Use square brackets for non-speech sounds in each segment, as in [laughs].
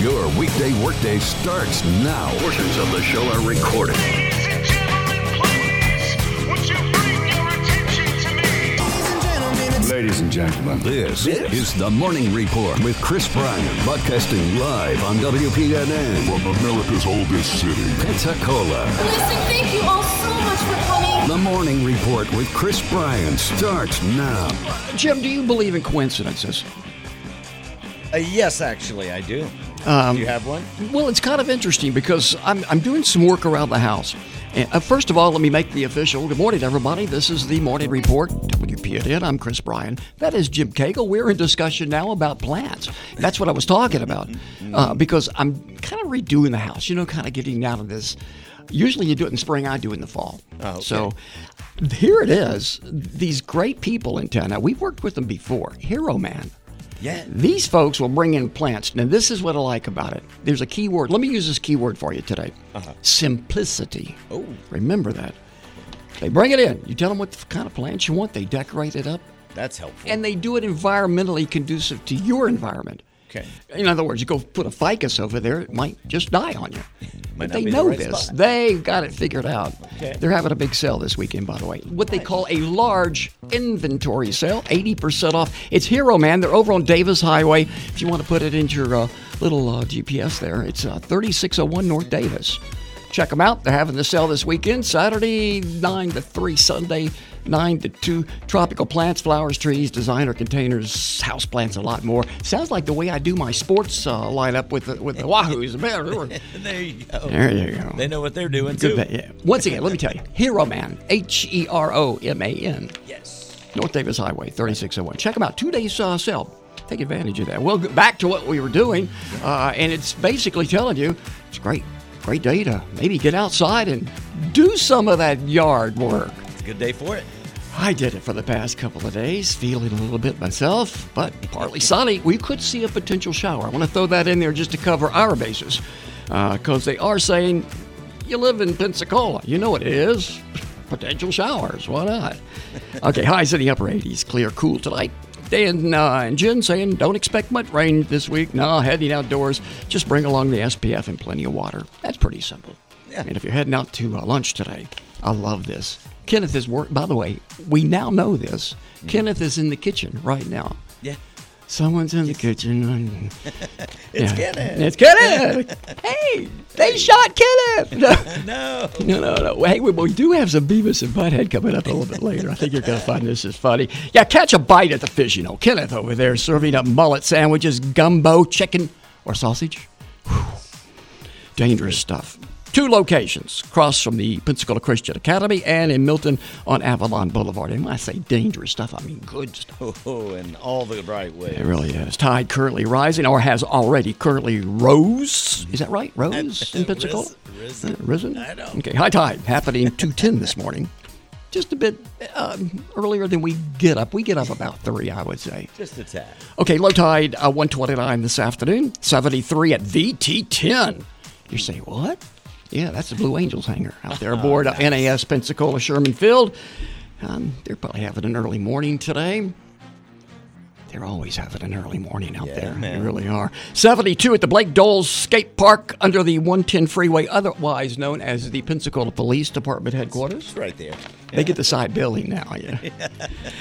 Your weekday workday starts now. Portions of the show are recorded. Ladies and gentlemen, please, would you bring your attention to me? Ladies and gentlemen, this, is the Morning Report with Chris Bryan, broadcasting live on WPNN from America's oldest city, Pensacola. Listen, thank you all so much for coming. The Morning Report with Chris Bryan starts now. Jim, do you believe in coincidences? Uh, yes, actually, I do. Um, do you have one? Well, it's kind of interesting because I'm, I'm doing some work around the house. And, uh, first of all, let me make the official. Good morning, everybody. This is the Morning Report, WPNN. I'm Chris Bryan. That is Jim Cagle. We're in discussion now about plants. That's what I was talking about uh, because I'm kind of redoing the house, you know, kind of getting out of this. Usually you do it in spring, I do it in the fall. Oh, okay. So here it is. These great people in town. Now, we've worked with them before. Hero Man. Yeah. These folks will bring in plants. Now, this is what I like about it. There's a key word. Let me use this key word for you today uh-huh. simplicity. Oh. Remember that. They bring it in. You tell them what kind of plants you want, they decorate it up, That's helpful. and they do it environmentally conducive to your environment. Okay. In other words, you go put a ficus over there, it might just die on you. But they be the know right this. spot. They've got it figured out. Okay. They're having a big sale this weekend, by the way. What they call a large inventory sale, 80% off. It's Hero Man. They're over on Davis Highway. If you want to put it into your uh, little uh, GPS there, it's uh, 3601 North Davis. Check them out. They're having the sale this weekend. Saturday, 9 to 3. Sunday, 9 to 2. Tropical plants, flowers, trees, designer containers, house plants, a lot more. Sounds like the way I do my sports uh, lineup with the, with the Wahoos. [laughs] there you go. There you go. They know what they're doing Good too. bet, yeah. Once again, let me tell you, Hero Man, H E R O M A N, Yes. North Davis Highway, 3601. Check them out. Two days uh, sale. Take advantage of that. Well, back to what we were doing, uh, and it's basically telling you it's great, great day to maybe get outside and do some of that yard work. Good day for it. I did it for the past couple of days, feeling a little bit myself, but partly sunny. We could see a potential shower. I want to throw that in there just to cover our bases, because they are saying you live in Pensacola. You know what it is. Potential showers. Why not? [laughs] Okay, highs in the upper 80s. Clear, cool tonight. Dan uh, and Jen saying don't expect much rain this week. No, heading outdoors. Just bring along the SPF and plenty of water. That's pretty simple. Yeah. And if you're heading out to uh, lunch today, I love this. Kenneth is work. By the way, we now know this. Mm. Kenneth is in the kitchen right now. Yeah. Someone's in the kitchen. [laughs] It's Yeah. Kenneth. It's Kenneth. hey, they shot Kenneth. [laughs] No. [laughs] No, no, no. Hey, we, we do have some Beavis and Butthead coming up a little bit later. I think you're going to find this is funny. Yeah, catch a bite at the fish. You know, Kenneth over there serving up mullet sandwiches, gumbo, chicken, or sausage. Whew. Dangerous stuff. Two locations across from the Pensacola Christian Academy and in Milton on Avalon Boulevard. And when I say dangerous stuff, I mean good stuff. [laughs] Oh, in all the right ways. It really is. Tide currently rising, or has already currently rose. Is that right? [laughs] Rose in Pensacola? Ris- risen. Uh, Risen? I know. Okay, high tide happening [laughs] 210 this morning. Just a bit um, earlier than we get up. We get up about 3, I would say. Just a tad. Okay, low tide uh, 129 this afternoon, 73 at VT10. You say, what? Yeah, that's the Blue Angels hangar out there aboard [laughs] uh, NAS Pensacola Sherman Field. Um, they're probably having an early morning today. They're always having an early morning out Yeah, there. man. They really are. 72 at the Blake Doyle's Skate Park under the 110 freeway, otherwise known as the Pensacola Police Department headquarters. It's right there. They get the side building now, [laughs] yeah.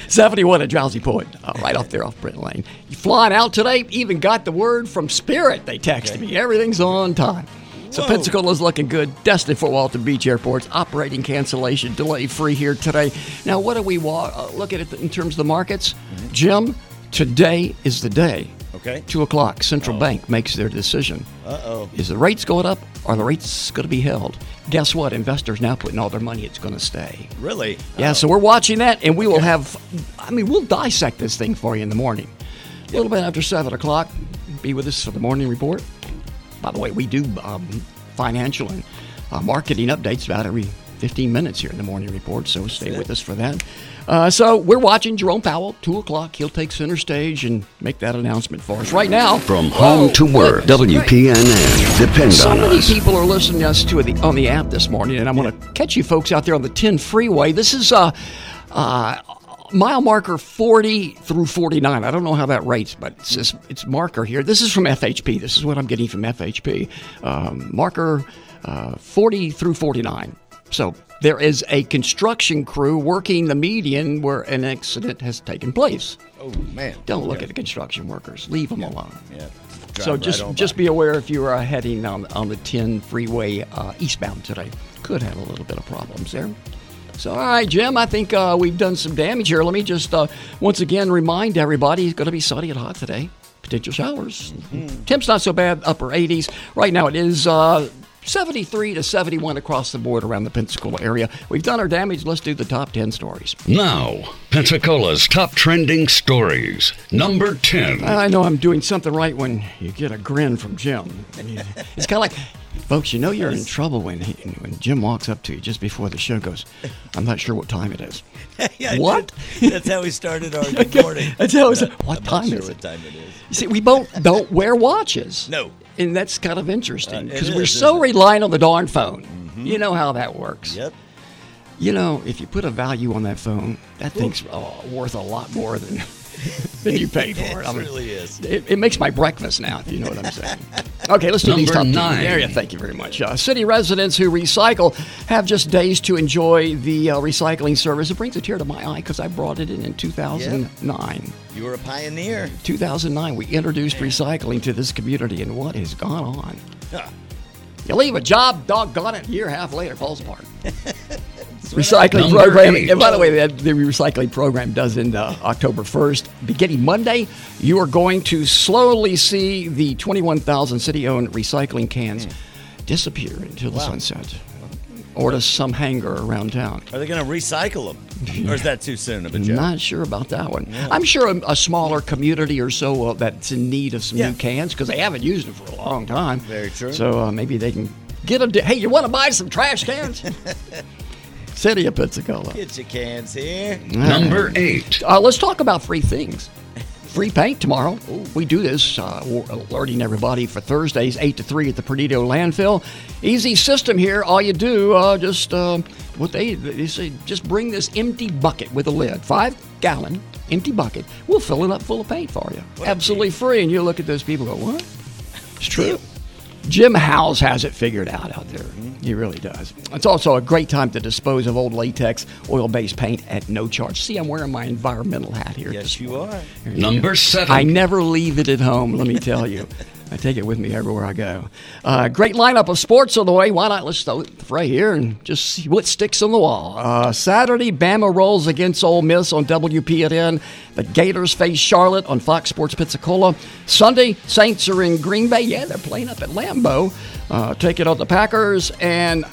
71 at Drowsy Poet, uh, right off there off Brent Lane. You flying out today? Even got the word from Spirit. They texted me. Everything's on time. So Whoa. Pensacola's looking good. Destin-Fort Walton Beach Airport's operating cancellation delay free here today. Now, what do we wa- uh, look at it in terms of the markets? Jim, today is the day. Okay. Two o'clock, Central Bank makes their decision. Uh oh. Is the rates going up or the rates going to be held? Guess what? Investors now putting all their money, it's going to stay. Really? Yeah, so we're watching that, and we will have, I mean, we'll dissect this thing for you in the morning. A little bit after 7 o'clock, be with us for the morning report. By the way, we do um, financial and uh, marketing updates about every 15 minutes here in the morning report, so stay with us for that. Uh, so we're watching Jerome Powell, 2 o'clock. He'll take center stage and make that announcement for us. Right now, From home Oh, to work. WPNN. Depend So on many people are listening to us to the, on the app this morning, and I'm going to catch you folks out there on the 10 freeway. This is uh, uh, mile marker 40 through 49. I don't know how that rates, but it's just, it's marker here. This is from FHP. This is what I'm getting from FHP. Um, marker uh, 40 through 49. So there is a construction crew working the median where an accident has taken place. Oh man. Don't look at the construction workers. Leave them alone. Yeah. So Drive right just on just by. be aware if you are heading on on the 10 freeway uh, eastbound today, could have a little bit of problems there. So all right, Jim, I think uh, we've done some damage here. Let me just uh, once again remind everybody it's going to be sunny and hot today. Potential showers. Mm-hmm. Temps not so bad, upper 80s. Right now it is. Uh, 73 to 71 across the board around the Pensacola area. We've done our damage. Let's do the top 10 stories. Now, Pensacola's top trending stories. Number 10. I know I'm doing something right when you get a grin from Jim. It's kind of like, folks, you know you're in trouble when he, when Jim walks up to you just before the show goes, I'm not sure what time it is. [laughs] Yeah, What? That's how we started our [laughs] good morning. That's how it's- I'm what not time sure is what it? time it is. You see, we both don't wear watches. No. And that's kind of interesting Uh, because is, we're so? Mm-hmm. reliant on the darn phone. You know how that works. Yep. You know, if you put a value on that phone, that thing's uh, worth a lot more than [laughs] than you paid for it. It really is. It, it makes my breakfast now, if you know what I'm saying. Okay, let's do these top nine. Yeah, yeah, thank you very much. Uh, city residents who recycle have just days to enjoy the uh, recycling service. It brings a tear to my eye because I brought it in in 2009. You were a pioneer. 2009, we introduced recycling to this community, and what has gone on? Huh. You leave a job, doggone it, a year and a half later, falls apart. [laughs] recycling program. eight. And by the way, the, the recycling program does end uh, October 1st. Beginning Monday, you are going to slowly see the 21,000 city owned recycling cans disappear into the Wow. sunset or to some hangar around town. Are they going to recycle them? Or is that too soon of a I'm joke? not sure about that one. I'm sure a, a smaller community or so uh, that's in need of some Yeah. new cans because they haven't used them for a long time. Very true. So uh, maybe they can get a. di- Hey, you want to buy some trash cans? [laughs] City of Pensacola. Get your cans here. Number 8. Uh, let's talk about free things. Free paint tomorrow. We do this, uh, alerting everybody for Thursdays, 8 to 3 at the Perdido landfill. Easy system here. All you do, uh, just uh, what they, they say, just bring this empty bucket with a lid, five gallon empty bucket. We'll fill it up full of paint for you. What Absolutely free. And you look at those people and go, what? [laughs] It's true. Jim Howes has it figured out out there. He really does. It's also a great time to dispose of old latex, oil based paint at no charge. See, I'm wearing my environmental hat here. Yes, you are. Here Number go. 7. I never leave it at home, let me tell you. [laughs] I take it with me everywhere I go. Uh, great lineup of sports on the way. Why not? Let's throw it right here and just see what sticks on the wall. Uh, Saturday, Bama rolls against Ole Miss on WPNN. The Gators face Charlotte on Fox Sports Pensacola. Sunday, Saints are in Green Bay. Yeah, they're playing up at Lambeau, uh, taking on the Packers. And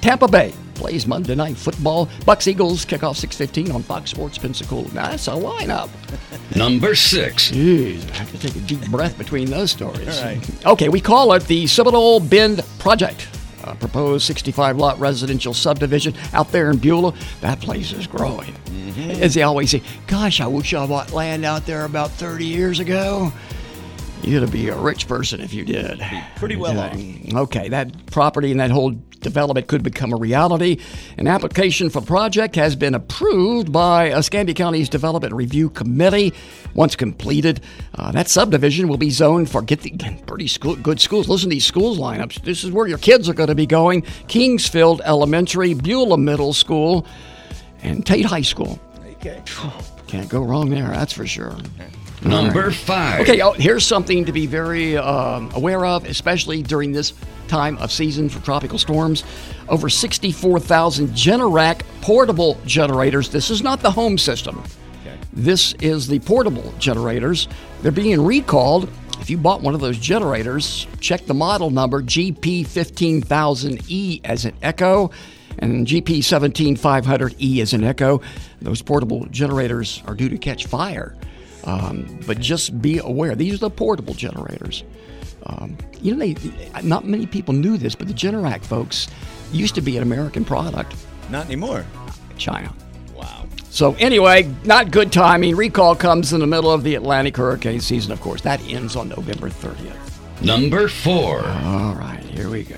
Tampa Bay plays Monday Night Football. Bucks Eagles kickoff 6:15 on Fox Sports Pensacola. Now, that's a lineup. [laughs] Number 6. Jeez, I have to take a deep breath between those stories. All right. Okay, we call it the Seminole Bend Project. A proposed 65 lot residential subdivision out there in Beulah. That place is growing. Mm-hmm. As they always say, gosh, I wish I bought land out there about 30 years ago. You'd be a rich person if you did. pretty well off. Okay, that property and that whole development could become a reality. An application for the project has been approved by Escambia County's Development Review Committee. Once completed, uh, that subdivision will be zoned for get the pretty school, good schools. Listen to these schools lineups. This is where your kids are going to be going: Kingsfield Elementary, Beulah Middle School, and Tate High School. Okay. Can't go wrong there, that's for sure. Number 5. Okay, oh, here's something to be very um, aware of, especially during this time of season for tropical storms. Over 64,000 Generac portable generators. This is not the home system. Okay. This is the portable generators. They're being recalled. If you bought one of those generators, check the model number GP15000E as an Echo and GP17500E as an Echo. Those portable generators are due to catch fire. Um, but just be aware, these are the portable generators. Um, you know, they, not many people knew this, but the Generac folks used to be an American product, Not anymore. China. Wow. So anyway, not good timing. Recall comes in the middle of the Atlantic hurricane season, of course. That ends on November 30th. Number 4. All right, here we go.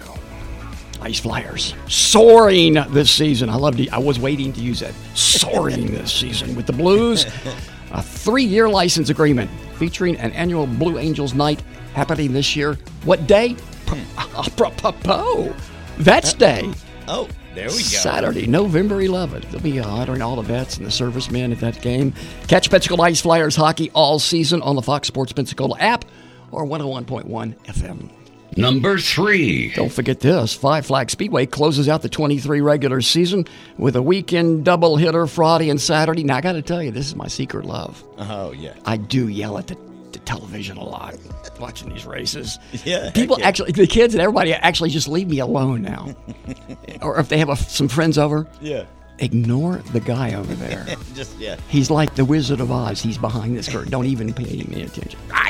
Ice Flyers soaring this season. I love to, I was waiting to use that. Soaring this season with the Blues. [laughs] A three-year license agreement featuring an annual Blue Angels night happening this year. What day? Hmm. [laughs] Apropos. That's uh, day. Oh, there we go. Saturday, November 11th. They'll be honoring all the vets and the servicemen at that game. Catch Pensacola Ice Flyers hockey all season on the Fox Sports Pensacola app or 101.1 FM. Number three. Don't forget this Five Flag Speedway closes out the 23 regular season with a weekend double hitter Friday and Saturday. Now, I got to tell you, this is my secret love. Oh, yeah. I do yell at the, the television a lot watching these races. [laughs] Yeah, People yeah. actually, the kids and everybody actually just leave me alone now. [laughs] or if they have a, some friends over, Yeah. ignore the guy over there. [laughs] Just, yeah. He's like the Wizard of Oz. He's behind this curtain. Don't even pay me attention. Ah,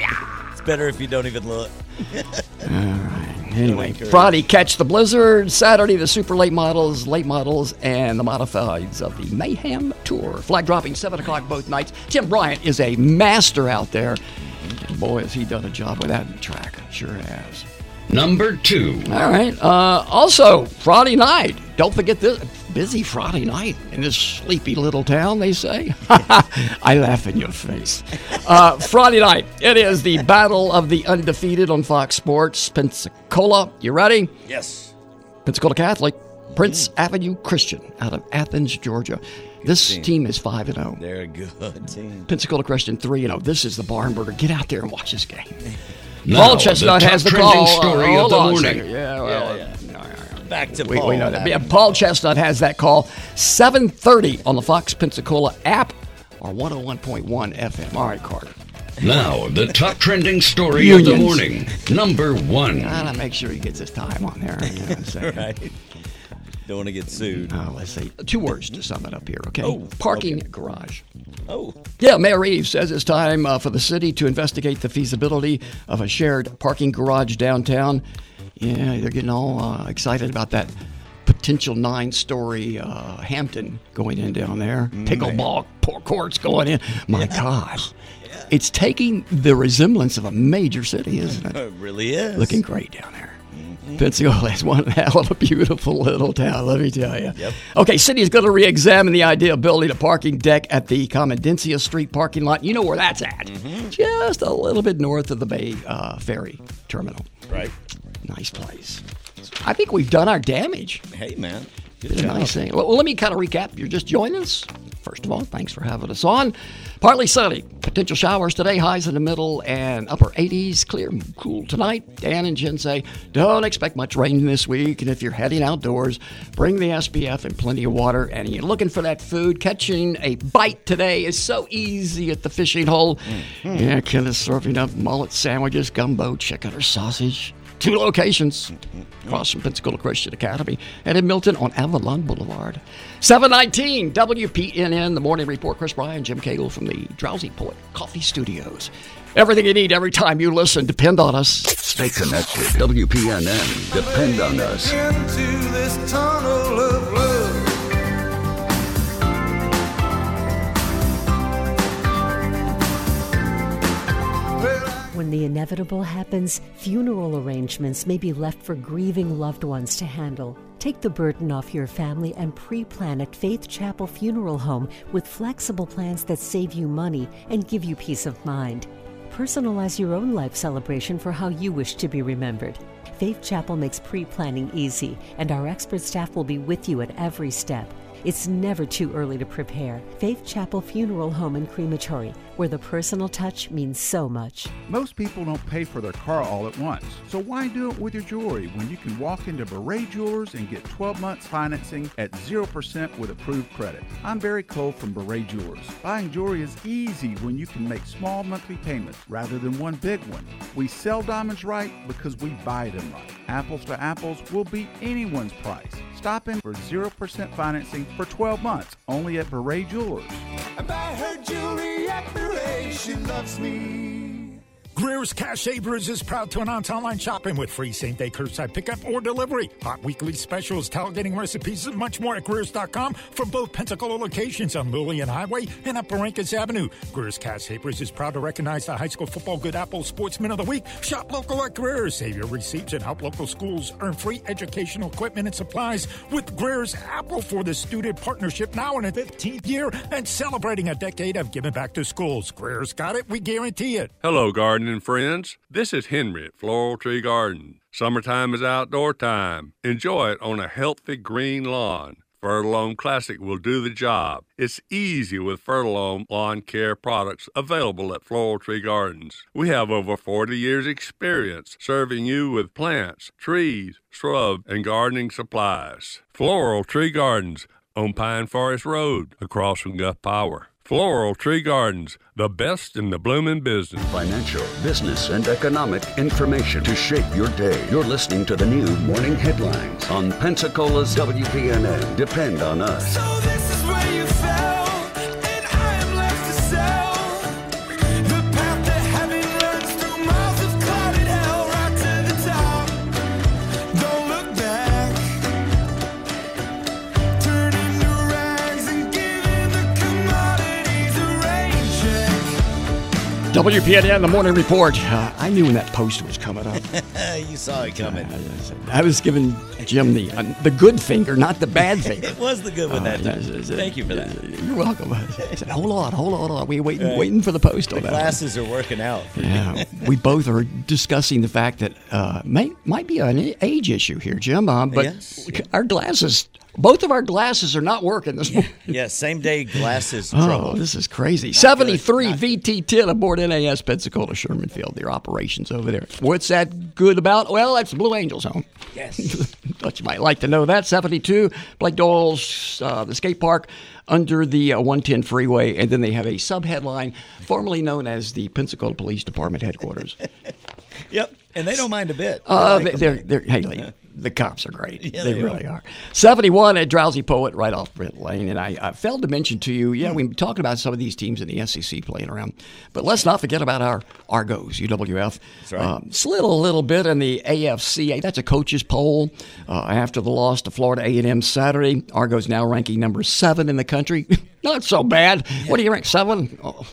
Better if you don't even look. Anyway, encourage. Friday, catch the blizzard. Saturday, the super late models, late models, and the modifieds of the Mayhem Tour. Flag dropping 7 o'clock both nights. Tim Bryant is a master out there. And boy, has he done a job with that track. Sure has. Number two. All right. Uh, also, Friday night. Don't forget this. Busy Friday night in this sleepy little town, they say. [laughs] I laugh in your face. Uh, Friday night. It is the Battle of the Undefeated on Fox Sports. Pensacola. You ready? Yes. Pensacola Catholic. Prince Avenue Christian out of Athens, Georgia. This team is 5 and 0. They're a good team. Pensacola Christian 3 and 0. This is the barn burner. Get out there and watch this game. Now, Paul Chestnut the has the trending call. story Uh, of the hold on a morning. Yeah, well, Yeah, no, no. Back to We, Paul. we know that. Yeah, Paul Chestnut has that call. 7:30 on the Fox Pensacola app or 101.1 FM. All right, Carter. Now, the top trending story of the morning. Number one. I gotta make sure he gets his time on there. You know what I'm [laughs] saying? Right. Don't want to get sued. Oh, let's see. Two words to sum it up here, okay? Oh, Parking garage. Oh, Yeah, Mayor Reeves says it's time uh, for the city to investigate the feasibility of a shared parking garage downtown. Yeah, they're getting all uh, excited about that potential nine-story uh, Hampton going in down there. Pickleball por- courts going in. My gosh, it's taking the resemblance of a major city, isn't it? [laughs] it really is. Looking great down there. [laughs] Pensacola is one [laughs] hell of a beautiful little town, let me tell you. Yep. Okay, city is going to re-examine the idea of building a parking deck at the Commendencia Street parking lot. You know where that's at? Just a little bit north of the Bay uh, Ferry Terminal. Right. Nice place. I think we've done our damage. Hey, man. Good Been a job. nice thing. Well, let me kind of recap. You're just joining us. First of all, thanks for having us on. Partly sunny. Potential showers today. Highs in the middle and upper 80s. Clear and cool tonight. Dan and Jen say don't expect much rain this week. And if you're heading outdoors, bring the SPF and plenty of water. And you're looking for that food. Catching a bite today is so easy at the fishing hole. Mm-hmm. Yeah, Ken is serving up mullet sandwiches, gumbo, chicken, or sausage. Two locations across from Pensacola Christian Academy and in Milton on Avalon Boulevard. 719 WPNN, the morning report. Chris Bryan, Jim Cagle from the Drowsy Poet Coffee Studios. Everything you need every time you listen. Depend on us. Stay connected. WPNN. Depend on us. When the inevitable happens, funeral arrangements may be left for grieving loved ones to handle. Take the burden off your family and pre plan at Faith Chapel Funeral Home with flexible plans that save you money and give you peace of mind. Personalize your own life celebration for how you wish to be remembered. Faith Chapel makes pre planning easy, and our expert staff will be with you at every step. It's never too early to prepare. Faith Chapel Funeral Home and Crematory, where the personal touch means so much. Most people don't pay for their car all at once, so why do it with your jewelry when you can walk into Beret Jewelers and get 12 months financing at 0% with approved credit? I'm Barry Cole from Beret Jewelers. Buying jewelry is easy when you can make small monthly payments rather than one big one. We sell diamonds right because we buy them right. Apples to apples will beat anyone's price. Stop in for 0% financing for 12 months only at Beret Jewelers. Her jewelry at Beret. She loves me. Greer's Cash Savers is proud to announce online shopping with free same day curbside pickup or delivery. Hot weekly specials, tailgating recipes, and much more at Greer's.com from both Pensacola locations on Lillian Highway and up Barrancas Avenue. Greer's Cash Savers is proud to recognize the High School Football Good Apple Sportsman of the Week. Shop local at Greer's. Save your receipts and help local schools earn free educational equipment and supplies with Greer's Apple for the student partnership now in its 15th year and celebrating a decade of giving back to schools. Greer's got it. We guarantee it. Hello, gardening friends. This is Henry at Floral Tree Garden. Summertime is outdoor time. Enjoy it on a healthy green lawn. Fertilome Classic will do the job. It's easy with Fertilome lawn care products available at Floral Tree Gardens. We have over 40 years' experience serving you with plants, trees, shrub, and gardening supplies. Floral Tree Gardens on Pine Forest Road across from Gulf Power. Floral Tree Gardens, the best in the blooming business. Financial, business, and economic information to shape your day. You're listening to the new Morning Headlines on Pensacola's WPNN. Depend on us. So WPNN, the morning report. Uh, I knew when that post was coming up. [laughs] you saw it coming. I was giving Jim the uh, the good finger, not the bad [laughs] finger. It was the good one that Uh, time. Thank you for that. You're welcome. I [laughs] said, hold on, hold on, hold on. We waiting, waiting for the post The on that. one. glasses are working out. Yeah, we both are discussing the fact that uh, may might be an age issue here, Jim. Uh, but Yes. our glasses, both of our glasses are not working this morning. Yeah, same day glasses Oh, trouble. this is crazy. 73 VT10 aboard NAS Pensacola Sherman Field, their operations over there. What's that good about? Well, that's the Blue Angels home. Yes. [laughs] Thought you might like to know that. 72, Blake Doyle's, uh, the skate park under the uh, 110 freeway. And then they have a sub headline, formerly known as the Pensacola Police Department headquarters. [laughs] Yep. And they don't mind a bit. Uh, They like they're, they're, hey, Lee, the cops are great. Yeah, they, they really are. 71 at Drowsy Poet right off Brent Lane. And I, I failed to mention to you, yeah, we've been talking about some of these teams in the SEC playing around. But let's not forget about our Argos, UWF. That's right. Um, slid a little bit in the AFC. That's a coach's poll uh, after the loss to Florida A&M Saturday. Argos now ranking number seven in the country. [laughs] not so bad. What do you rank, seven? Oh,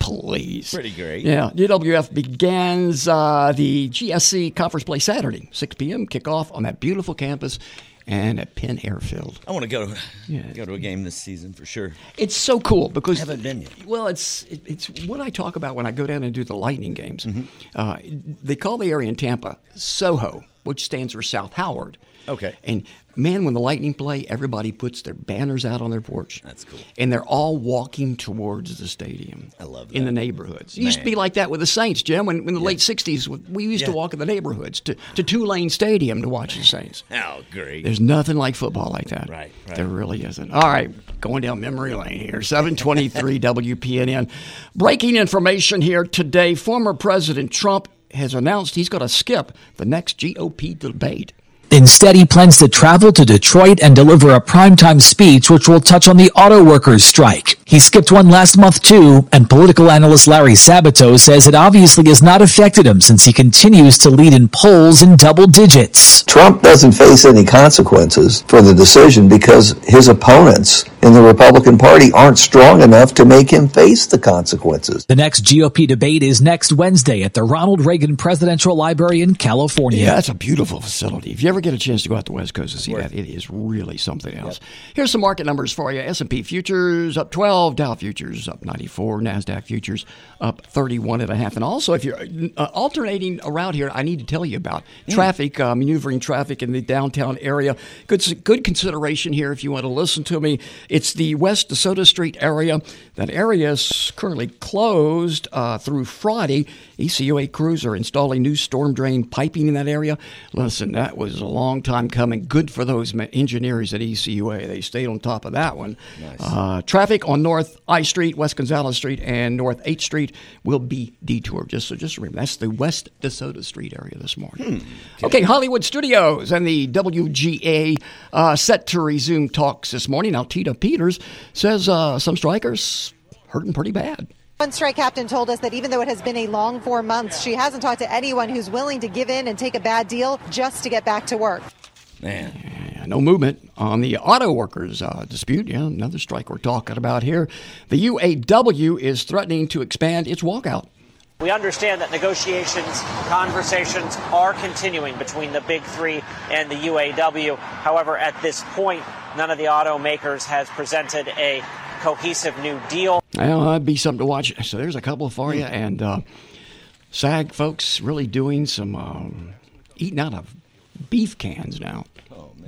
please. Pretty great. Yeah, UWF begins uh, the GSC conference play Saturday, 6 p.m. Kickoff on that beautiful campus and at Pen Air Field. I want to go Yeah. go to a game this season for sure. It's so cool because I Haven't been yet. Well, it's it, it's what I talk about when I go down and do the Lightning games. Mm-hmm. Uh, they call the area in Tampa Soho, which stands for South Howard. Okay. And man, when the Lightning play, everybody puts their banners out on their porch. That's cool. And they're all walking towards the stadium. I love In the neighborhoods. It used to be like that with the Saints, Jim. When, in the late 60s, we used to walk in the neighborhoods to, to Tulane Stadium to watch the Saints. [laughs] Oh, great. There's nothing like football like that. Right, right. There really isn't. All right, going down memory lane here. 723 [laughs] WPNN. Breaking information here today. Former President Trump has announced he's going to skip the next GOP debate. Instead, he plans to travel to Detroit and deliver a primetime speech which will touch on the auto workers' strike. He skipped one last month too, and political analyst Larry Sabato says it obviously has not affected him since he continues to lead in polls in double digits. Trump doesn't face any consequences for the decision because his opponents in the Republican Party aren't strong enough to make him face the consequences. The next GOP debate is next Wednesday at the Ronald Reagan Presidential Library in California. Yeah, that's a beautiful facility. If you ever get a chance to go out the West Coast and see that, it is really something else. Here's some market numbers for you. S&P futures up 12, Dow futures up 94, Nasdaq futures up 31 and a half. And also, if you're uh, alternating around here, I need to tell you about traffic, uh, maneuvering traffic in the downtown area. Good, good consideration here if you want to listen to me. It's the West DeSoto Street area. That area is currently closed uh, through Friday. E ECUA crews are installing new storm drain piping in that area. Listen, that was a long time coming. Good for those engineers at ECUA. They stayed on top of that one. Uh, traffic on North I Street, West Gonzales Street, and North 8th Street will be detoured. Just so, just remember, that's the West DeSoto Street area this morning. Okay, Hollywood Studios and the WGA uh, set to resume talks this morning. Now, Tita Peters says uh, some strikers hurting pretty bad. One strike captain told us that even though it has been a long four months, she hasn't talked to anyone who's willing to give in and take a bad deal just to get back to work. Man. No movement on the auto workers uh, dispute. Yeah, another strike we're talking about here. The UAW is threatening to expand its walkout. We understand that negotiations, conversations are continuing between the big three and the UAW. However, at this point, none of the automakers has presented a cohesive new deal. Well, that'd be something to watch. So there's a couple for you, and uh, SAG folks really doing some um, eating out of beef cans now.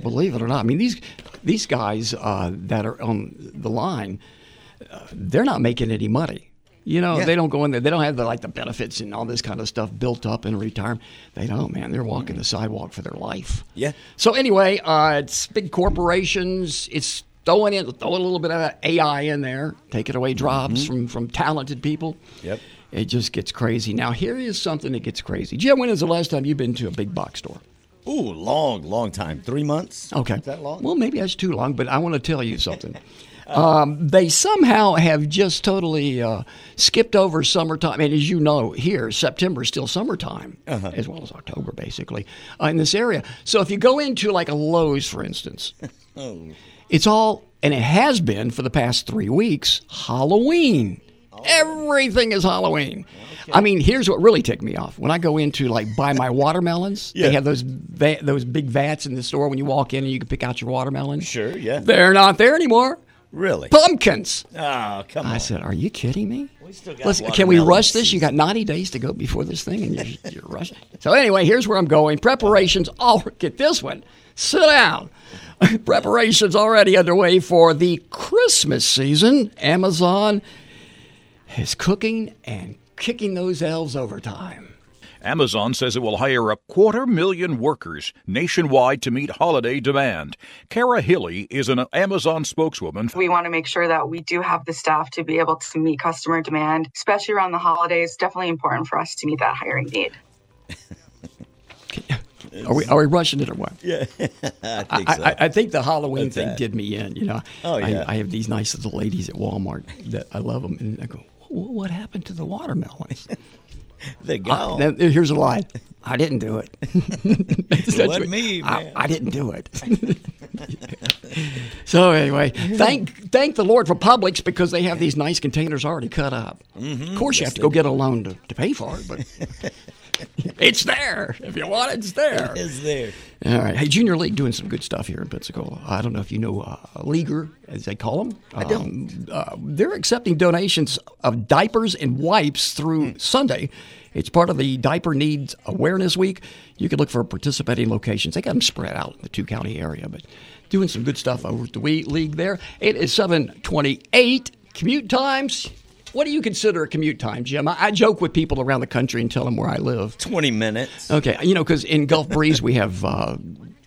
Believe it or not, I mean these these guys uh, that are on the line, uh, they're not making any money. You know, Yeah. they don't go in there. They don't have the like the benefits and all this kind of stuff built up in retirement. They don't, man. They're walking the sidewalk for their life. Yeah. So anyway, uh, it's big corporations. It's throwing in throwing a little bit of AI in there, taking away jobs from from talented people. Yep. It just gets crazy. Now here is something that gets crazy. Jim, when is the last time you've been to a big box store? Ooh, long, long time. Three months? Okay. Is that long? Well, maybe that's too long, but I want to tell you something. [laughs] um, they somehow have just totally uh, skipped over summertime. And as you know, here, September is still summertime, Uh-huh. as well as October, basically, uh, in this area. So if you go into like a Lowe's, for instance, [laughs] Oh. It's all, and it has been for the past three weeks, Halloween. Oh. Everything is Halloween. I mean, here's what really ticked me off. When I go into like buy my watermelons, [laughs] Yeah. they have those va- those big vats in the store when you walk in and you can pick out your watermelon. Sure, yeah. They're not there anymore. Really? Pumpkins. Oh, come on. I said, "Are you kidding me? We still got Listen, can we rush this? You got 90 days to go before this thing, and you're, [laughs] you're rushing. So anyway, here's where I'm going. Preparations. Oh, get this one. Sit down. [laughs] Preparations already underway for the Christmas season. Amazon is cooking and kicking those elves overtime. Amazon says it will hire a quarter million workers nationwide to meet holiday demand. Kara Hilly is an Amazon spokeswoman. We want to make sure that we do have the staff to be able to meet customer demand, especially around the holidays. Definitely important for us to meet that hiring need. [laughs] Are we, are we rushing it or what? Yeah, [laughs] I think so. I, I think the Halloween That's thing that. did me in. You know, Oh, I- yeah. I, have these nice little ladies at Walmart that I love them, and I go, "What happened to the watermelons?" [laughs] [laughs] They Uh, go. here's a line. I didn't do it. [laughs] That's wasn't me, [laughs] I, man. I didn't do it. so anyway, thank thank the Lord for Publix because they have these nice containers already cut up. Mm-hmm. Of course, you have to go get a loan to, to pay for it, but [laughs] it's there. If you want it, it's there. It's there. All right. Hey, Junior League doing some good stuff here in Pensacola. I don't know if you know uh, Leaguer, as they call them. I don't. uh, they're accepting donations of diapers and wipes through Sunday. It's part of the Diaper Needs Awareness Week. You can look for participating locations. They got them spread out in the two county area, but doing some good stuff over at the we- league there. It is 728 commute times. What do you consider a commute time, Jim? I, I joke with people around the country and tell them where I live. 20 minutes. Okay, you know, because in Gulf Breeze we have uh,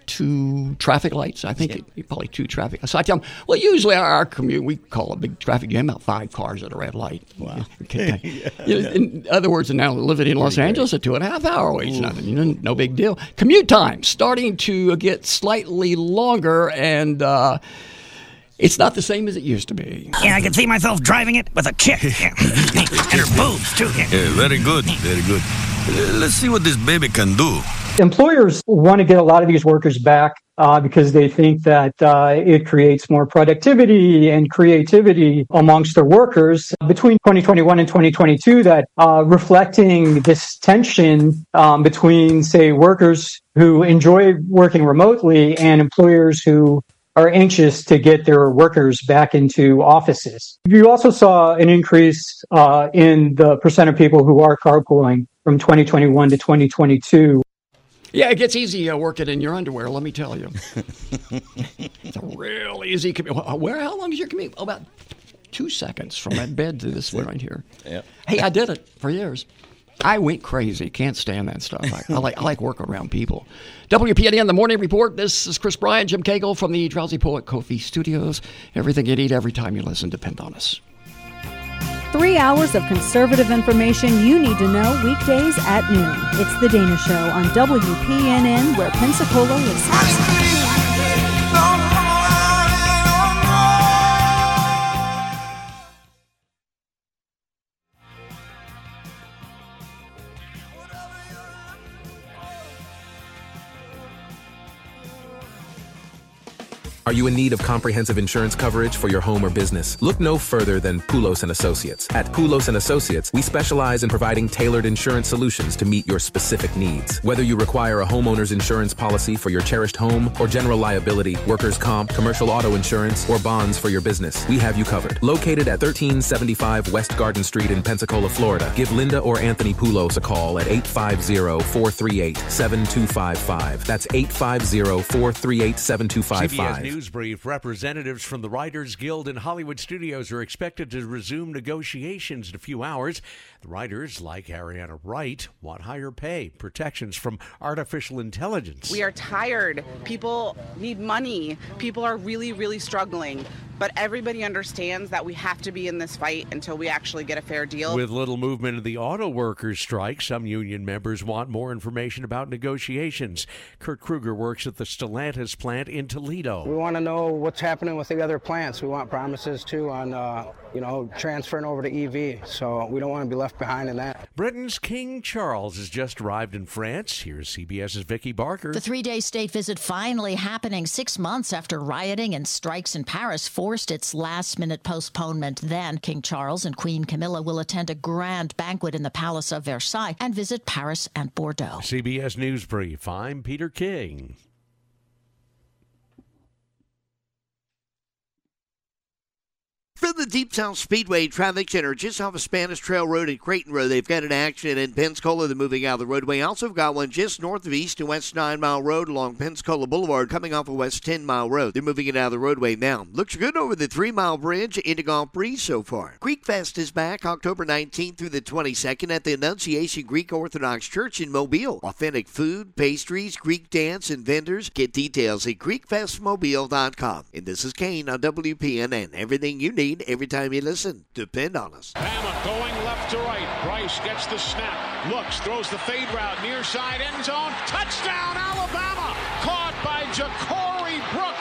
two traffic lights. I think it, probably two traffic. So I tell them, well, usually our, our commute we call a big traffic jam about five cars at a red light. Wow. [laughs] Okay. [laughs] You know, in other words, and now living in Los Angeles, a two and a half hour wait nothing. You know, no big deal. Commute time starting to get slightly longer and. Uh, it's not the same as it used to be. And I can see myself driving it with a chick. [laughs] Yeah. and her boobs, too. Yeah. Yeah, very good, very good. Let's see what this baby can do. Employers want to get a lot of these workers back uh, because they think that uh, it creates more productivity and creativity amongst their workers. Between 2021 and 2022, that uh, reflecting this tension um, between, say, workers who enjoy working remotely and employers who are anxious to get their workers back into offices. You also saw an increase uh, in the percent of people who are carpooling from 2021 to 2022. Yeah, it gets easy uh, working in your underwear. Let me tell you, [laughs] it's a real easy commute. Where? How long is your commute? Oh, about two seconds from my bed to this one right here. Yeah. Hey, I did it for years. I went crazy. Can't stand that stuff. I, I like I like working around people. WPNN the morning report. This is Chris Bryan, Jim Cagle from the Drowsy Poet Coffee Studios. Everything you need every time you listen. Depend on us. Three hours of conservative information you need to know weekdays at noon. It's The Dana Show on WPNN, where Pensacola listens. Are you in need of comprehensive insurance coverage for your home or business? Look no further than Poulos and Associates. At Poulos and Associates, we specialize in providing tailored insurance solutions to meet your specific needs. Whether you require a homeowner's insurance policy for your cherished home or general liability, workers' comp, commercial auto insurance, or bonds for your business, we have you covered. Located at 1375 West Garden Street in Pensacola, Florida, give Linda or Anthony Poulos a call at 850-438-7255. That's 850-438-7255. CBS News Brief representatives from the Writers Guild and Hollywood studios are expected to resume negotiations in a few hours. The writers, like Ariana Wright, want higher pay, protections from artificial intelligence. We are tired. People need money. People are really, really struggling. But everybody understands that we have to be in this fight until we actually get a fair deal. With little movement in the auto workers' strike, some union members want more information about negotiations. Kurt Kruger works at the Stellantis plant in Toledo. We want to know what's happening with the other plants. We want promises too on, uh, you know, transferring over to EV. So we don't want to be left behind in that. Britain's King Charles has just arrived in France. Here's CBS's Vicky Barker. The three day state visit finally happening six months after rioting and strikes in Paris forced its last minute postponement. Then King Charles and Queen Camilla will attend a grand banquet in the Palace of Versailles and visit Paris and Bordeaux. CBS News Brief. I'm Peter King. From the Deep South Speedway Traffic Center, just off of Spanish Trail Road and Creighton Road, they've got an accident in Pensacola. They're moving out of the roadway. Also got one just north of East and West Nine Mile Road along Pensacola Boulevard, coming off of West Ten Mile Road. They're moving it out of the roadway now. Looks good over the Three Mile Bridge into Grand Prix so far. Greek Fest is back October 19th through the 22nd at the Annunciation Greek Orthodox Church in Mobile. Authentic food, pastries, Greek dance, and vendors. Get details at GreekFestMobile.com. And this is Kane on WPNN. Everything you need every time you listen. Depend on us. Bama going left to right. Bryce gets the snap, looks, throws the fade route, near side end zone. Touchdown, Alabama! Caught by Ja'Corey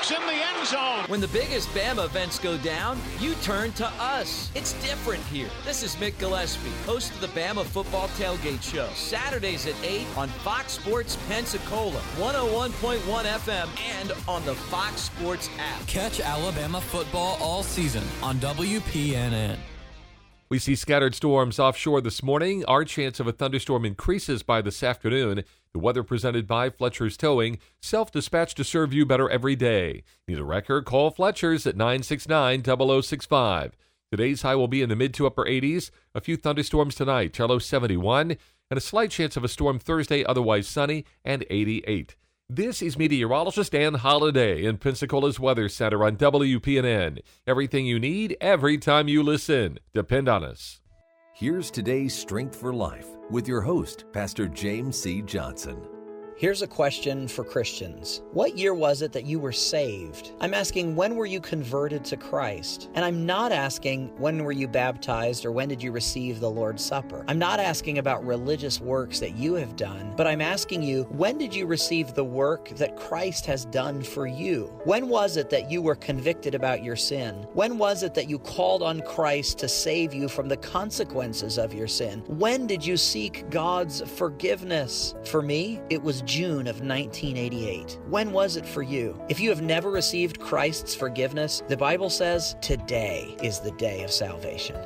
Brooks in the end zone. When the biggest Bama events go down, you turn to us. It's different here. This is Mick Gillespie, host of the Bama Football Tailgate Show. Saturdays at 8 on Fox Sports Pensacola, 101.1 FM, and on the Fox Sports app. Catch Alabama football all season on WPNN. We see scattered storms offshore this morning. Our chance of a thunderstorm increases by this afternoon. The weather presented by Fletcher's Towing, self dispatched to serve you better every day. Need a record? Call Fletcher's at 969 0065. Today's high will be in the mid to upper 80s. A few thunderstorms tonight, Charlo 71, and a slight chance of a storm Thursday, otherwise sunny, and 88. This is meteorologist Ann Holiday in Pensacola's Weather Center on WPNN. Everything you need every time you listen. Depend on us. Here's today's Strength for Life with your host, Pastor James C. Johnson. Here's a question for Christians. What year was it that you were saved? I'm asking when were you converted to Christ? And I'm not asking when were you baptized or when did you receive the Lord's Supper? I'm not asking about religious works that you have done, but I'm asking you when did you receive the work that Christ has done for you? When was it that you were convicted about your sin? When was it that you called on Christ to save you from the consequences of your sin? When did you seek God's forgiveness? For me, it was June of 1988. When was it for you? If you have never received Christ's forgiveness, the Bible says today is the day of salvation.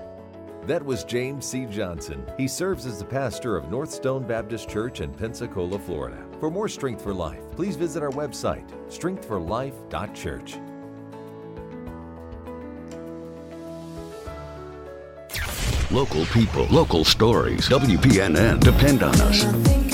That was James C. Johnson. He serves as the pastor of North Stone Baptist Church in Pensacola, Florida. For more Strength for Life, please visit our website, strengthforlife.church. Local people, local stories. WPNN. Depend on us.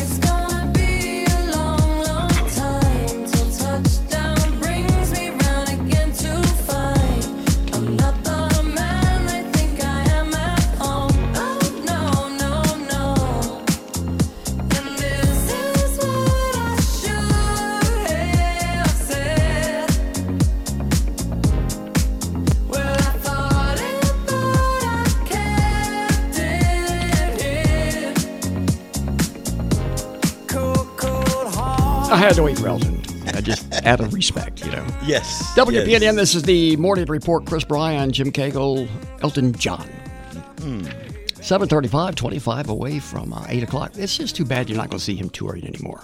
Had to wait for Elton. Uh, just out of respect, you know. Yes. WPNN, yes. this is the morning report. Chris Bryan, Jim Cagle, Elton John. Hmm. 735, 25 away from uh, 8 o'clock. It's just too bad you're not going to see him touring anymore.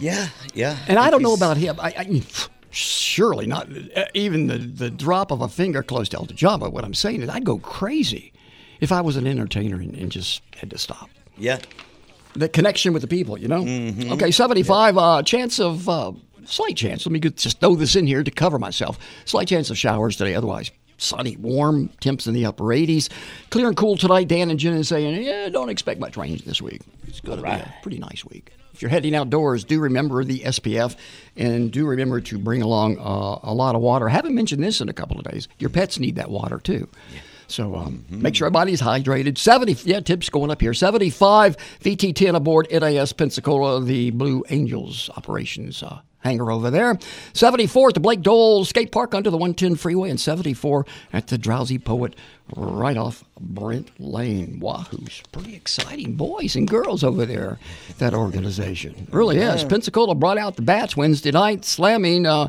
Yeah, yeah. And I don't know about him. I, I, surely not uh, even the, the drop of a finger close to El Java. What I'm saying is, I'd go crazy if I was an entertainer and, and just had to stop. Yeah. The connection with the people, you know? Mhm. Okay, 75, uh, chance of, uh, slight chance. Let me just throw this in here to cover myself. Slight chance of showers today, otherwise sunny, warm, temps in the upper 80s. Clear and cool tonight. Dan and Jen is saying, yeah, don't expect much rain this week. It's going to be a pretty nice week. If you're heading outdoors, do remember the SPF and do remember to bring along uh, a lot of water. I haven't mentioned this in a couple of days. Your pets need that water too. So um, make sure everybody's hydrated. 70, yeah, tips going up here. 75 VT10 aboard NAS Pensacola, the Blue Angels operations uh, hangar over there. 74 at the Blake Doyle Skate Park under the 110 freeway, and 74 at the Drowsy Poet right off Brent Lane. Wahoo's pretty exciting boys and girls over there, that organization. Really is. Yeah. Pensacola brought out the bats Wednesday night, slamming. Uh,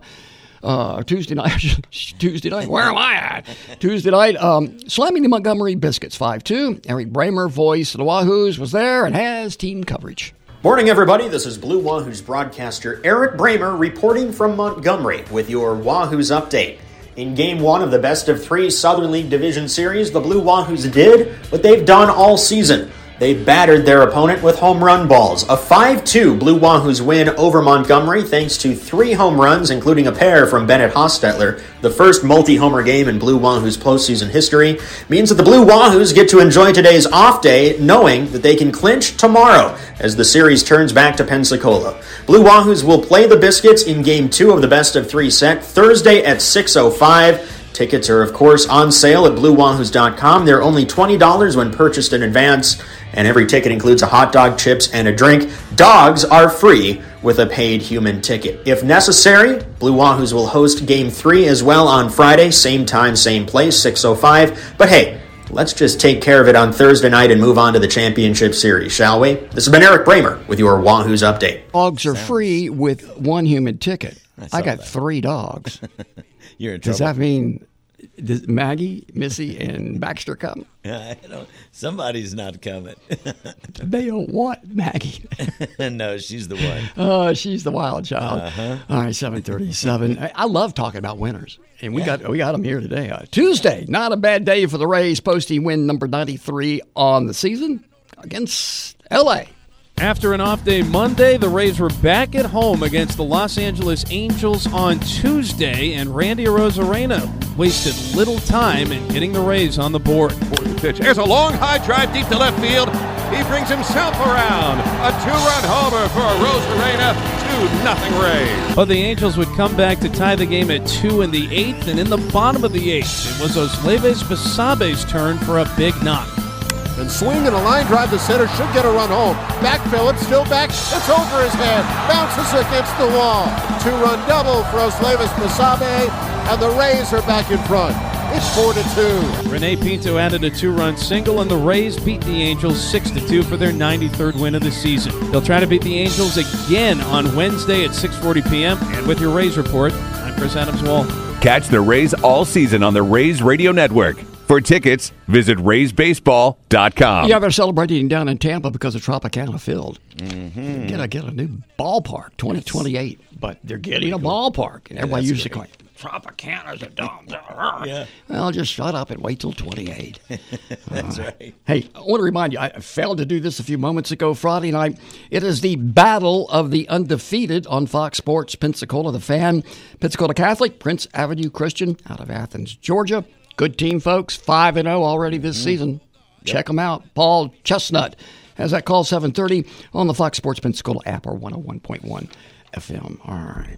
uh, Tuesday night, [laughs] Tuesday night. Where am I at? Tuesday night, um, slamming the Montgomery Biscuits five two. Eric Bramer, voice of the Wahoos, was there and has team coverage. Morning, everybody. This is Blue Wahoo's broadcaster Eric Bramer reporting from Montgomery with your Wahoo's update. In game one of the best of three Southern League Division Series, the Blue Wahoos did what they've done all season. They battered their opponent with home run balls. A 5 2 Blue Wahoos win over Montgomery thanks to three home runs, including a pair from Bennett Hostetler. The first multi homer game in Blue Wahoos postseason history means that the Blue Wahoos get to enjoy today's off day knowing that they can clinch tomorrow as the series turns back to Pensacola. Blue Wahoos will play the Biscuits in game two of the best of three set Thursday at 6.05. Tickets are, of course, on sale at BlueWahoos.com. They're only $20 when purchased in advance, and every ticket includes a hot dog, chips, and a drink. Dogs are free with a paid human ticket. If necessary, Blue Wahoos will host Game 3 as well on Friday, same time, same place, 6.05. But hey, let's just take care of it on Thursday night and move on to the championship series, shall we? This has been Eric Bramer with your Wahoos update. Dogs are free with one human ticket. I, saw got that. three dogs. [laughs] You're in Does that mean does Maggie, Missy, and Baxter come? [laughs] I don't, somebody's not coming. [laughs] They don't want Maggie. [laughs] no, she's the one. Oh, she's the wild child. Uh-huh. All right, seven thirty-seven. I, love talking about winners, and we got we got them here today. Uh, Tuesday, not a bad day for the Rays, posting win number ninety-three on the season against L.A. After an off day Monday, the Rays were back at home against the Los Angeles Angels on Tuesday, and Randy Arozarena wasted little time in getting the Rays on the board. pitch. Here's a long high drive deep to left field. He brings himself around. A two-run homer for Arozarena. Two nothing Rays. But the Angels would come back to tie the game at two in the eighth, and in the bottom of the eighth, it was Osleivis Basabe's turn for a big knock. And swing and a line drive to center should get a run home. Brett Phillips, still back. It's over his head. Bounces against the wall. Two-run double for Osleivis Basabe, and the Rays are back in front. It's four to two. Rene Pinto added a two-run single, and the Rays beat the Angels six to two for their 93rd win of the season. They'll try to beat the Angels again on Wednesday at 6:40 p.m. And with your Rays report, I'm Chris Adams-Wall. Catch the Rays all season on the Rays Radio Network. For tickets, visit RaysBaseball.com. Yeah, they're celebrating down in Tampa because the Tropicana Field. Mm-hmm. Get a get a new ballpark, 2028. But they're getting a ballpark, and everybody that's used to great. claim Tropicana's a dumb. [laughs] Yeah. Well, just shut up and wait till 28. [laughs] That's Uh, right. Hey, I want to remind you, I failed to do this a few moments ago, Friday night. It is the Battle of the Undefeated on Fox Sports Pensacola. The fan, Pensacola Catholic, Prince Avenue Christian out of Athens, Georgia. Good team, folks. 5 and 0 already this mm-hmm. season. Check them out. Paul Chestnut has that call 730 on the Fox Sports Pensacola app or 101.1 FM. All right.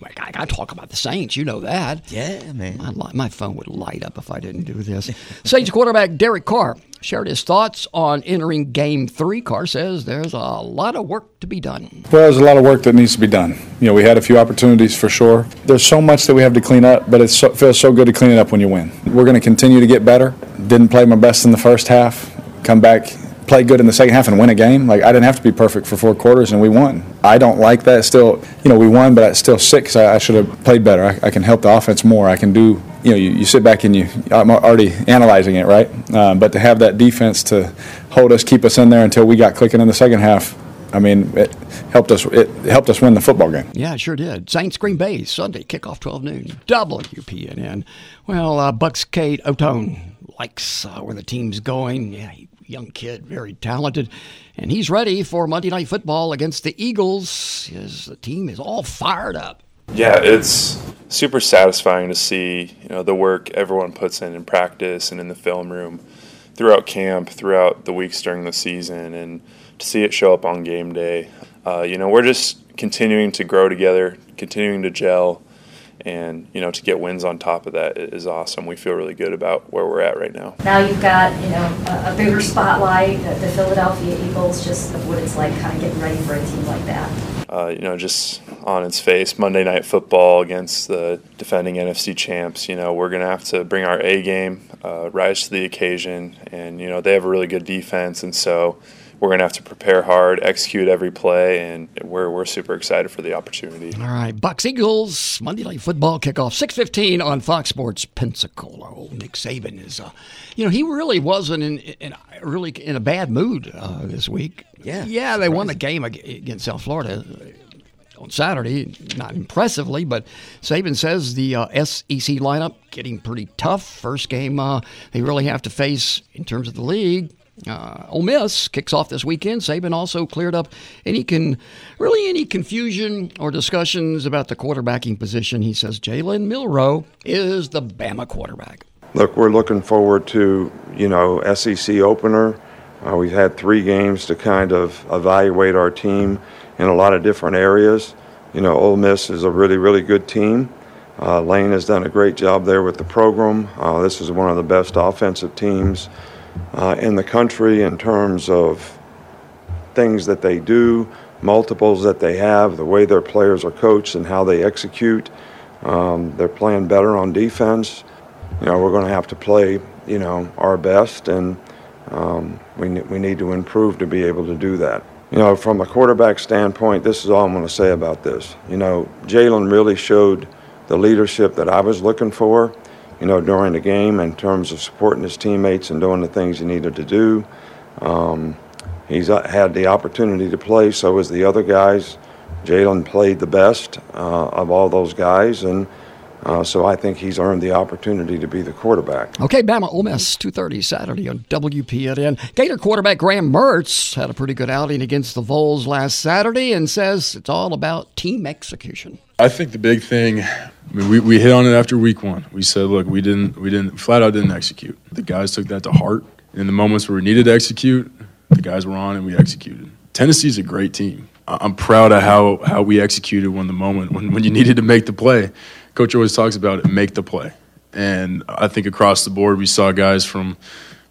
Like, I got to talk about the Saints. You know that. Yeah, man. My, my phone would light up if I didn't do this. [laughs] Saints quarterback Derek Carr shared his thoughts on entering game three. Carr says there's a lot of work to be done. Well, there's a lot of work that needs to be done. You know, we had a few opportunities for sure. There's so much that we have to clean up, but it so, feels so good to clean it up when you win. We're going to continue to get better. Didn't play my best in the first half. Come back, play good in the second half, and win a game. Like I didn't have to be perfect for four quarters, and we won. I don't like that. Still, you know, we won, but it's still six. I, I should have played better. I, I can help the offense more. I can do. You know, you, you sit back and you. I'm already analyzing it, right? Um, but to have that defense to hold us, keep us in there until we got clicking in the second half I mean, it helped us. It helped us win the football game. Yeah, sure did. Saints Green Bay Sunday kickoff 12 noon. WPNN. Well, uh, Bucks Cade Otton likes uh, where the team's going. Yeah, young kid, very talented, and he's ready for Monday Night Football against the Eagles. His team is all fired up. Yeah, it's super satisfying to see you know the work everyone puts in in practice and in the film room throughout camp, throughout the weeks during the season, and to see it show up on game day. Uh, you know, we're just continuing to grow together, continuing to gel, and you know to get wins on top of that is awesome. We feel really good about where we're at right now. Now you've got you know a, a bigger spotlight, the, the Philadelphia Eagles, just what it's like, kind of getting ready for a team like that. Uh, you know, just on its face, Monday Night Football against the defending NFC champs. You know, we're going to have to bring our A game, uh, rise to the occasion, and you know they have a really good defense, and so we're going to have to prepare hard, execute every play, and we're, we're super excited for the opportunity. All right, Bucks Eagles Monday Night Football kickoff six fifteen on Fox Sports Pensacola. Old Nick Saban is, uh, you know, he really wasn't in, in really in a bad mood uh, this week. Yeah, yeah, they won the game against South Florida on Saturday, not impressively, but Saban says the uh, SEC lineup getting pretty tough. First game uh, they really have to face in terms of the league uh, Ole Miss kicks off this weekend. Saban also cleared up any can really any confusion or discussions about the quarterbacking position. He says Jalen Milroe is the Bama quarterback. Look, we're looking forward to you know SEC opener. Uh, we've had three games to kind of evaluate our team in a lot of different areas. You know, Ole Miss is a really really good team. Uh, Lane has done a great job there with the program. Uh, this is one of the best offensive teams uh, in the country in terms of things that they do, multiples that they have, the way their players are coached, and how they execute. Um, they're playing better on defense. You know, we're going to have to play, you know, our best, and um, we, we need to improve to be able to do that. You know, from a quarterback standpoint, this is all I'm going to say about this. You know, Jalen really showed the leadership that I was looking for you know, during the game in terms of supporting his teammates and doing the things he needed to do. Um, he's uh, had the opportunity to play, so as the other guys. Jalen played the best uh, of all those guys, and uh, so I think he's earned the opportunity to be the quarterback. Okay, Bama Ole Miss, 2.30 Saturday on WPNN. Gator quarterback Graham Mertz had a pretty good outing against the Vols last Saturday and says it's all about team execution. I think the big thing, I mean, we, we hit on it after week one. We said, look, we didn't, we didn't, flat out didn't execute. The guys took that to heart. In the moments where we needed to execute, the guys were on and we executed. Tennessee's a great team. I'm proud of how, how we executed when the moment, when, when you needed to make the play. Coach always talks about it, make the play. And I think across the board, we saw guys from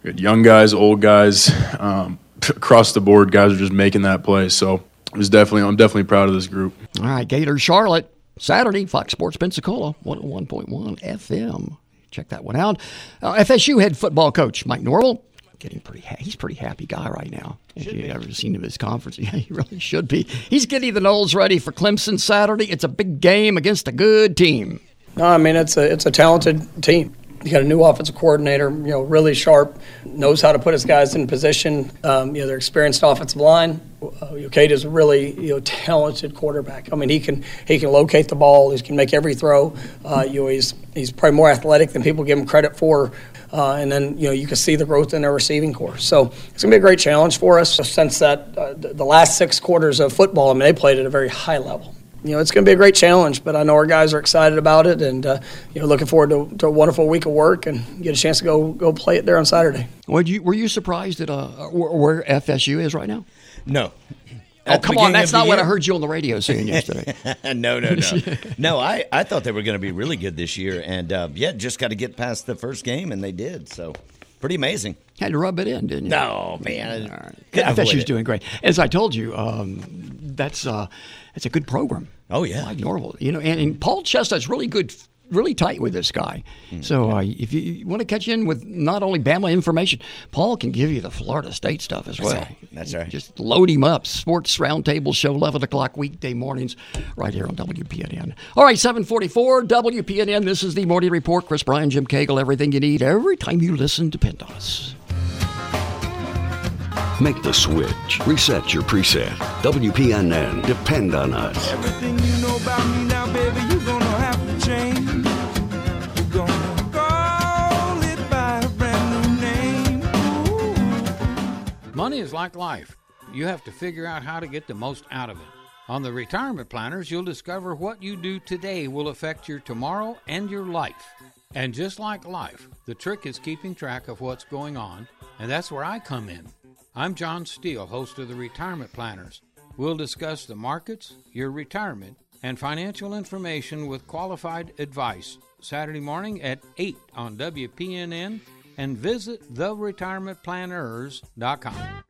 young guys, old guys, um, [laughs] across the board, guys are just making that play. So it was definitely, I'm definitely proud of this group. All right, Gators Charlotte. Saturday, Fox Sports Pensacola, 101.1 FM. Check that one out. Uh, FSU head football coach Mike Norvell getting pretty. Ha- he's a pretty happy guy right now. Should if you've ever seen him at his conference, [laughs] yeah, he really should be. He's getting the Noles ready for Clemson Saturday. It's a big game against a good team. No, I mean it's a it's a talented team. You got a new offensive coordinator, you know, really sharp, knows how to put his guys in position. Um, you know, they're experienced offensive line. Uh, Cade is a really you know talented quarterback. I mean, he can he can locate the ball. He can make every throw. Uh, you know, he's he's probably more athletic than people give him credit for. Uh, and then you know you can see the growth in their receiving corps. So it's gonna be a great challenge for us. Since that uh, the last six quarters of football, I mean, they played at a very high level you know, it's going to be a great challenge, but I know our guys are excited about it, and uh, you know, looking forward to, to, a wonderful week of work and get a chance to go go play it there on Saturday. Were you were you surprised at uh, where FSU is right now? No. Oh, come on, that's not what I heard you on the radio saying yesterday. [laughs] no, no, no. [laughs] no, I, I thought they were going to be really good this year, and uh, yeah, just got to get past the first game, and they did. So pretty amazing. Had to rub it in, didn't you? No, man. All right. FSU's doing great. As I told you, um, that's uh, it's a good program. Oh yeah, like Norvell. You know, and, and Paul Chestnut's really good, really tight with this guy. Mm-hmm. So uh, if you want to catch in with not only Bama information, Paul can give you the Florida State stuff as well. That's right. That's right. Just load him up. Sports Roundtable Show, eleven o'clock weekday mornings, right here on WPNN. All right, seven forty-four WPNN. This is the Morning Report. Chris Bryan, Jim Cagle, everything you need every time you listen. Depend on us. Make the switch. Reset your preset. WPNN. Depend on us. Money is like life. You have to figure out how to get the most out of it. On the Retirement Planners, you'll discover what you do today will affect your tomorrow and your life. And just like life, the trick is keeping track of what's going on, and that's where I come in. I'm John Steele, host of the Retirement Planners. We'll discuss the markets, your retirement, and financial information with qualified advice Saturday morning at 8 on WPNN and visit theretirementplanners.com.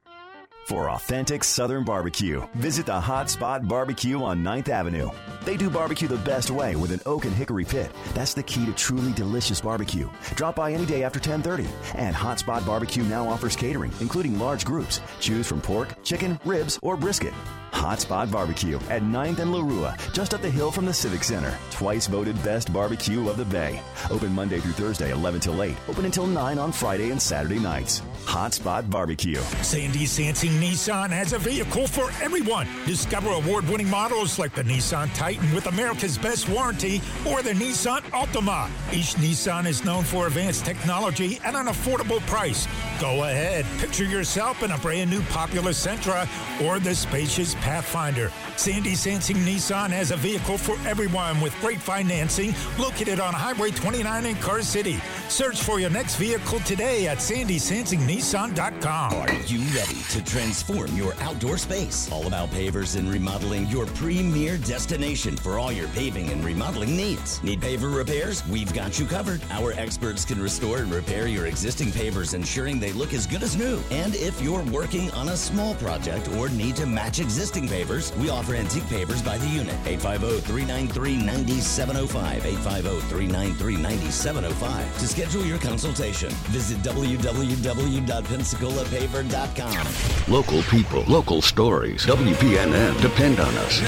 For authentic Southern barbecue, visit the Hot Spot Barbecue on 9th Avenue. They do barbecue the best way with an oak and hickory pit. That's the key to truly delicious barbecue. Drop by any day after 10:30. And Hot Spot Barbecue now offers catering, including large groups. Choose from pork, chicken, ribs, or brisket. Hot Spot Barbecue at 9th and Larua, just up the hill from the Civic Center. Twice voted best barbecue of the Bay. Open Monday through Thursday, 11 till 8. Open until 9 on Friday and Saturday nights. Hotspot Barbecue. Sandy Sansing Nissan has a vehicle for everyone. Discover award winning models like the Nissan Titan with America's best warranty or the Nissan Altima. Each Nissan is known for advanced technology at an affordable price. Go ahead, picture yourself in a brand new popular Sentra or the spacious Pathfinder. Sandy Sansing Nissan has a vehicle for everyone with great financing located on Highway 29 in Car City. Search for your next vehicle today at sandysansingnissan.com. Are you ready to transform your outdoor space? All About Pavers and Remodeling, your premier destination for all your paving and remodeling needs. Need paver repairs? We've got you covered. Our experts can restore and repair your existing pavers, ensuring they look as good as new. And if you're working on a small project or need to match existing pavers, we offer antique pavers by the unit. 850-393-9705. 850-393-9705. To schedule your consultation, visit www.pensacolapaver.com. Local people, local stories. WPNN. Depend on us.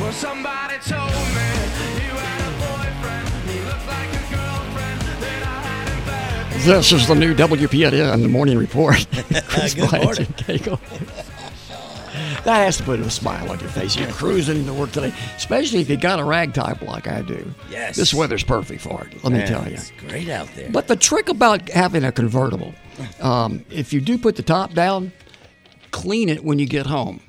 Well, somebody told This is the new WPNN Morning Report. [laughs] [laughs] Chris Good morning. [laughs] That has to put a smile on your face. You're cruising into work today, especially if you got a rag type like I do. Yes. This weather's perfect for it, let me Man, tell you. It's great out there. But the trick about having a convertible, um, if you do put the top down, clean it when you get home.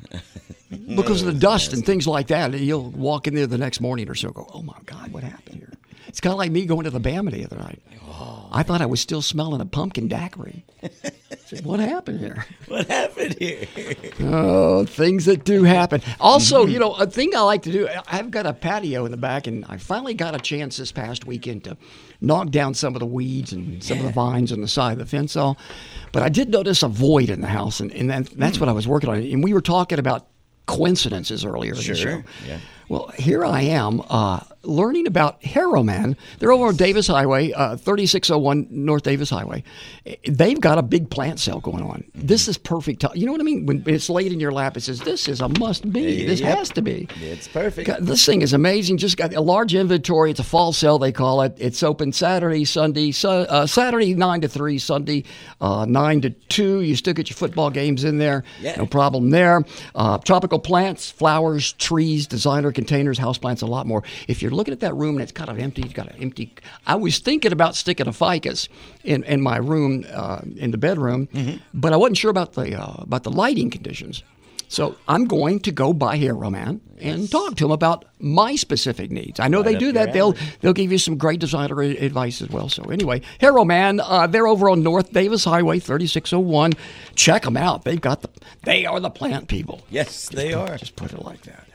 Because of the dust and things like that, you'll walk in there the next morning or so. and Go, oh my God, what happened here? It's kind of like me going to the Bama the other night. I thought I was still smelling a pumpkin daiquiri. [laughs] Said, what happened here? What happened here? Oh, things that do happen. Also, mm-hmm. you know, a thing I like to do, I've got a patio in the back, and I finally got a chance this past weekend to knock down some of the weeds and some of the vines on the side of the fence all. But I did notice a void in the house, and, and that, that's hmm. what I was working on. And we were talking about coincidences earlier in the show. Yeah. Well, here I am uh, learning about Heroman. They're over on Davis Highway, uh, 3601 North Davis Highway. They've got a big plant sale going on. This is perfect. You know what I mean? When it's laid in your lap, it says, This is a must be. This yep. has to be. It's perfect. God, this thing is amazing. Just got a large inventory. It's a fall sale, they call it. It's open Saturday, Sunday, su- uh, Saturday 9 to 3, Sunday uh, 9 to 2. You still get your football games in there. Yeah. No problem there. Uh, tropical plants, flowers, trees, designer containers, houseplants, a lot more. If you're looking at that room and it's kind of empty, you've got an empty. I was thinking about sticking a ficus in, in my room, uh, in the bedroom, but I wasn't sure about the, uh, about the lighting conditions. So I'm going to go by Heroman and talk to him about my specific needs. I know Right they do that. They'll they'll give you some great designer advice as well. So anyway, Heroman, uh, they're over on North Davis Highway, 3601. Check them out. They've got the they are the plant people. Yes, they put- are. Just put it like that.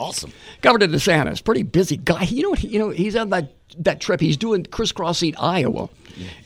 Awesome. Governor DeSantis, pretty busy guy. You know what? You know he's on that that trip. He's doing crisscrossing Iowa,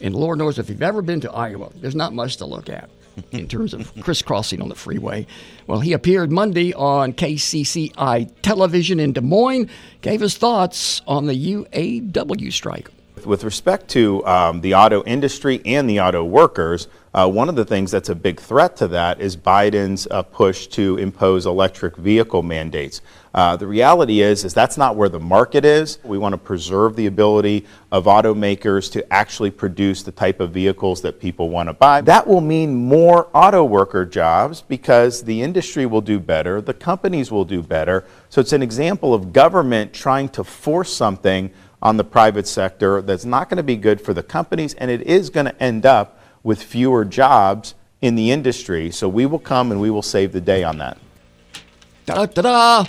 and Lord knows if you've ever been to Iowa, there's not much to look at [laughs] in terms of crisscrossing on the freeway. Well, he appeared Monday on KCCI television in Des Moines, gave his thoughts on the UAW strike. With respect to um, the auto industry and the auto workers, uh, one of the things that's a big threat to that is Biden's uh, push to impose electric vehicle mandates. Uh, the reality is, is that's not where the market is. We want to preserve the ability of automakers to actually produce the type of vehicles that people want to buy. That will mean more auto worker jobs because the industry will do better, the companies will do better. So it's an example of government trying to force something on the private sector that's not going to be good for the companies, and it is going to end up with fewer jobs in the industry. So we will come and we will save the day on that. Da da da!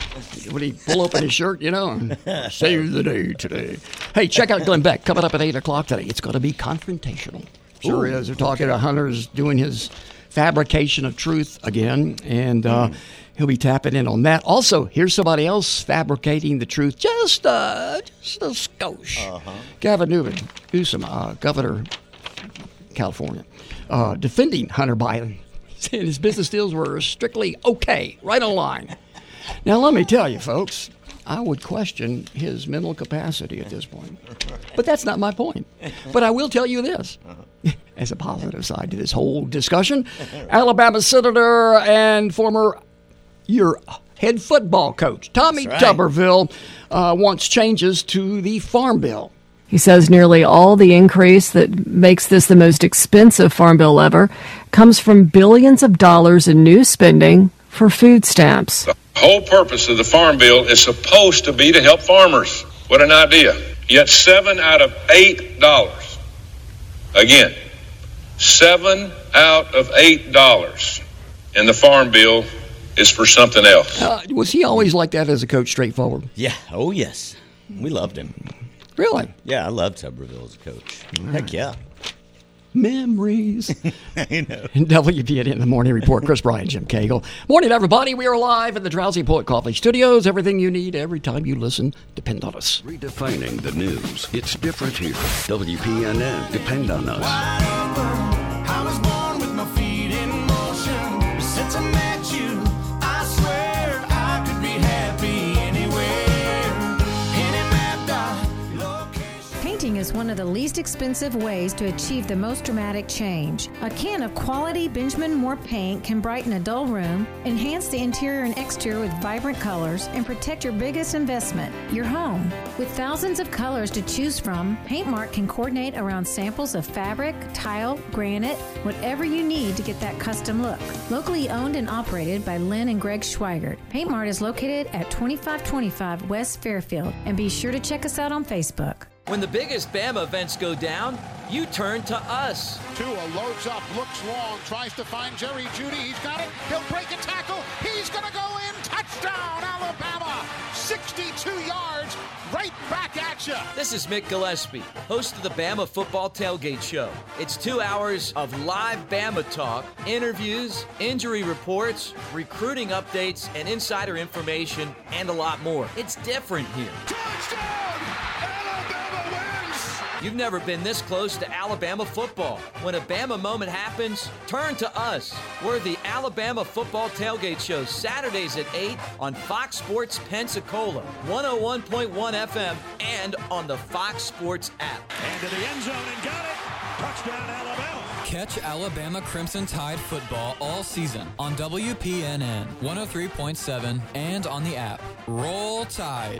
When he pull open his shirt, you know, [laughs] save the day today. Hey, check out Glenn Beck coming up at eight o'clock today. It's going to be confrontational. Sure Ooh, is. They're talking to Hunter's doing his fabrication of truth again, and uh, he'll be tapping in on that. Also, here's somebody else fabricating the truth, just uh, just a skosh. Uh-huh. Gavin Newman, Newsom, uh, Governor, California, uh, defending Hunter Biden, [laughs] saying his business deals were strictly okay, right on line. Now, let me tell you, folks, I would question his mental capacity at this point. But that's not my point. But I will tell you this as a positive side to this whole discussion Alabama Senator and former your head football coach, Tommy right. Tuberville, uh, wants changes to the Farm Bill. He says nearly all the increase that makes this the most expensive farm bill ever comes from billions of dollars in new spending for food stamps. The whole purpose of the Farm Bill is supposed to be to help farmers. What an idea. Yet seven out of eight dollars, again, seven out of eight dollars in the Farm Bill is for something else. Uh, was he always like that as a coach, straightforward? Yeah. Oh, yes. We loved him. Really? Yeah, I loved Tuberville as a coach. Heck yeah. Memories. [laughs] I know. [laughs] WPN in the Morning Report. Chris Bryan, Jim Cagle. Morning, everybody. We are live in the Drowsy Poet Coffee Studios. Everything you need every time you listen. Depend on us. Redefining the news. It's different here. WPNN. Depend on us. Of the least expensive ways to achieve the most dramatic change. A can of quality Benjamin Moore paint can brighten a dull room, enhance the interior and exterior with vibrant colors, and protect your biggest investment, your home. With thousands of colors to choose from, Paintmart can coordinate around samples of fabric, tile, granite, whatever you need to get that custom look. Locally owned and operated by Lynn and Greg Schweigert, Paintmart is located at 2525 West Fairfield, and be sure to check us out on Facebook. When the biggest Bama events go down, you turn to us. Tua loads up, looks long, tries to find Jerry Jeudy. He's got it. He'll break a tackle. He's going to go in. Touchdown, Alabama. 62 yards. Right back at you. This is Mick Gillespie, host of the Bama Football Tailgate Show. It's two hours of live Bama talk, interviews, injury reports, recruiting updates, and insider information, and a lot more. It's different here. You've never been this close to Alabama football. When a Bama moment happens, turn to us. We're the Alabama Football Tailgate Show, Saturdays at 8 on Fox Sports Pensacola, 101.1 FM, and on the Fox Sports app. And to the end zone and got it. Touchdown, Alabama. Catch Alabama Crimson Tide football all season on WPNN 103.7 and on the app. Roll Tide.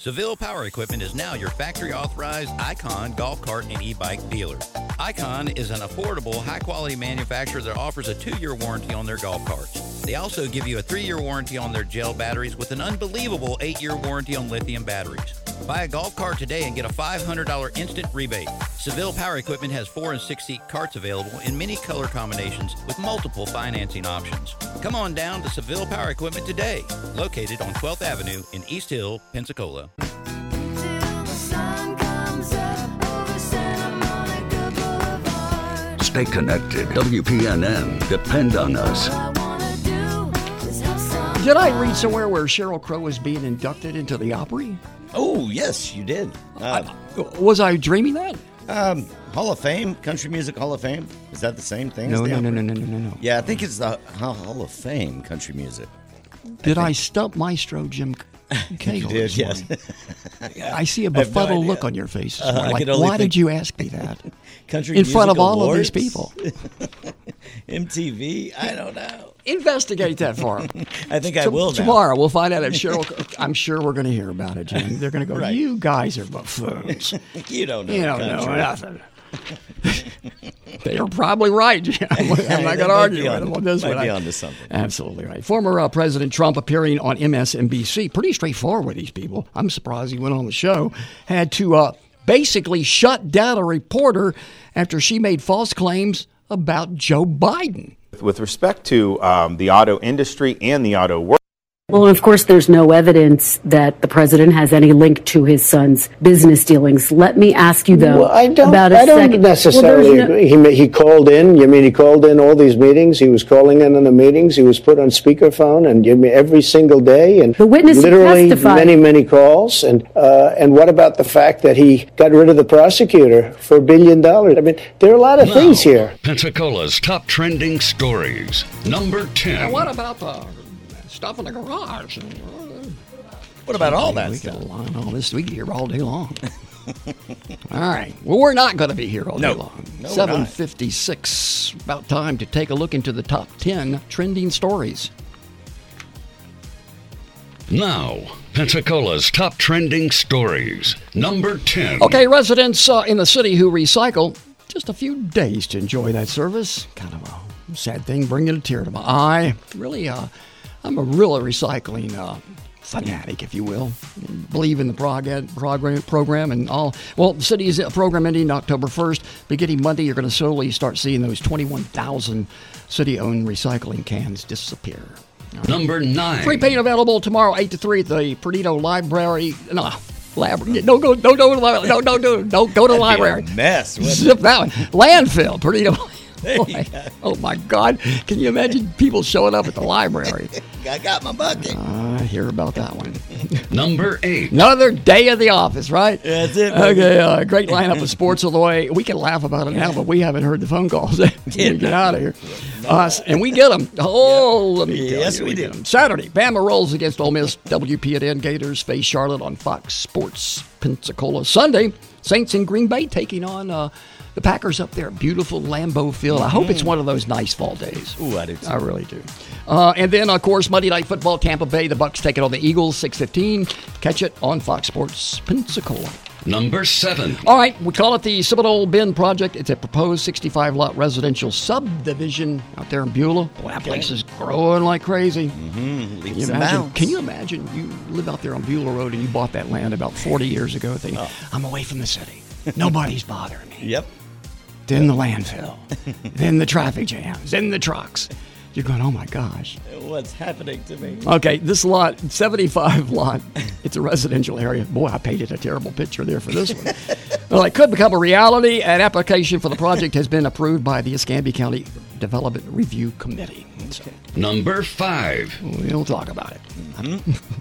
Seville Power Equipment is now your factory authorized Icon golf cart and e bike dealer. Icon is an affordable, high quality manufacturer that offers a two year warranty on their golf carts. They also give you a three year warranty on their gel batteries with an unbelievable eight year warranty on lithium batteries. Buy a golf cart today and get a $500 instant rebate. Seville Power Equipment has four and six seat carts available in many color combinations with multiple financing options. Come on down to Seville Power Equipment today, located on 12th Avenue in East Hill, Pensacola. Stay connected. WPNN. Depend on us. Did I read somewhere where Sheryl Crow is being inducted into the Opry? Oh, yes, you did. Uh, was I dreaming that? Um, Hall of Fame, Country Music Hall of Fame. Is that the same thing? No, as the no, no, no, no, no, no, no. Yeah, I think it's the Hall of Fame, Country Music. Did I stump Maestro Jim Cagle did, yes. I see a have no befuddled look on your face. Uh, like, why think- did you ask me that? [laughs] Country in front of Music all of these people. [laughs] MTV? I don't know. Investigate that for them. [laughs] I think I will now. Tomorrow we'll find out if Sheryl. I'm sure we're going to hear about it, Jim. They're going to go. Right. You guys are buffoons. You don't know You don't know nothing. [laughs] they are probably right. [laughs] I'm not going to argue be with on- them on this might one. be I- onto something. Absolutely right. Former uh, President Trump appearing on MSNBC. Pretty straightforward with these people. I'm surprised he went on the show. Had to uh, basically shut down a reporter after she made false claims about Joe Biden. With respect to um, the auto industry and the auto world. Well, of course, there's no evidence that the president has any link to his son's business dealings. Let me ask you, though, Well, I don't. about a I don't second. necessarily Well, there's no- agree. He he called in. You mean he called in all these meetings? He was calling in on the meetings. He was put on speakerphone and you mean every single day and The witness literally testified. many many calls. And uh, and what about the fact that he got rid of the prosecutor for a billion dollars? I mean, there are a lot of things here. Pensacola's top trending stories. Number 10. And what about the stuff in the garage? What about all that we stuff? could line all this. We could hear all day long. [laughs] all right. Well, we're not going to be here all No. day long. No. Seven fifty-six. About time to take a look into the top ten trending stories. Now, Pensacola's top trending stories. Number 10. Okay, residents uh, in the city who recycle just a few days to enjoy that service. Kind of a sad thing, bringing a tear to my eye. Really, uh, I'm a real recycling uh, fanatic, if you will. Believe in the prog- program, program and all. Well, the city's program ending October 1st. Beginning Monday, you're going to slowly start seeing those 21,000 city-owned recycling cans disappear. Number 9. Free paint available tomorrow, eight to three at the Perdido Library. No, library. Don't go. Don't go to the library. Don't don't do. Don't go to the library. mess, Zip that one. Landfill. Perdido. [laughs] There you go. Oh my God! Can you imagine people showing up at the library? [laughs] I got my bucket. I hear about that one. [laughs] Number 8. Another day of the office, right? That's it, baby. Okay, uh, great lineup of sports all the way. We can laugh about it now, but we haven't heard the phone calls. we get out of here. Uh, and we get them. Oh, let me tell Yes, you, we do. get 'em. Saturday, Bama rolls against Ole Miss. WPN Gators face Charlotte on Fox Sports Pensacola. Sunday, Saints in Green Bay taking on uh, the Packers up there. Beautiful Lambeau Field. I hope it's one of those nice fall days. Ooh, I do too. I really do. Uh, and then, of course, Monday Night Football, Tampa Bay. The Bucks taking on the Eagles, 6:15. Catch it on Fox Sports Pensacola. Number 7. All right, we call it the Seminole Bend Project. It's a proposed 65 lot residential subdivision out there in Beulah. Boy, that place is growing like crazy. Mm-hmm. Can you, imagine, can you imagine you live out there on Beulah Road and you bought that land about 40 years ago thinking, Oh. I'm away from the city. Nobody's bothering me. [laughs] Yep. Then the landfill. [laughs] then the traffic jams. Then the trucks. You're going, oh my gosh. What's happening to me? Okay, this lot, 75 [laughs] lot, it's a residential area. Boy, I painted a terrible picture there for this one. [laughs] well, it could become a reality. An application for the project has been approved by the Escambia County Development Review Committee. So Number 5. we'll talk about it.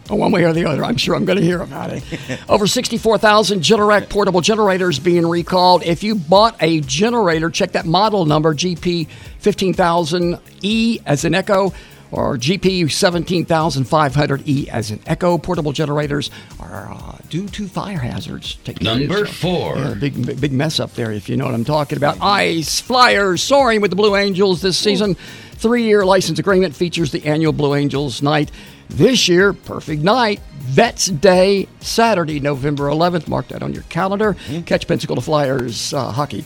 One way or the other, I'm sure I'm going to hear about it. [laughs] Over 64,000 Generac portable generators being recalled. If you bought a generator, check that model number, GP 15000E as an Echo, or GP 17500E E as an Echo. Portable generators are uh, due to fire hazards. Take of Number yourself. 4. Yeah, big, big big mess up there, if you know what I'm talking about. Ice Flyers soaring with the Blue Angels this season. Three year license agreement features the annual Blue Angels night. This year, perfect night, Vets Day, Saturday, November 11th. Mark that on your calendar. Catch Pensacola Flyers uh, hockey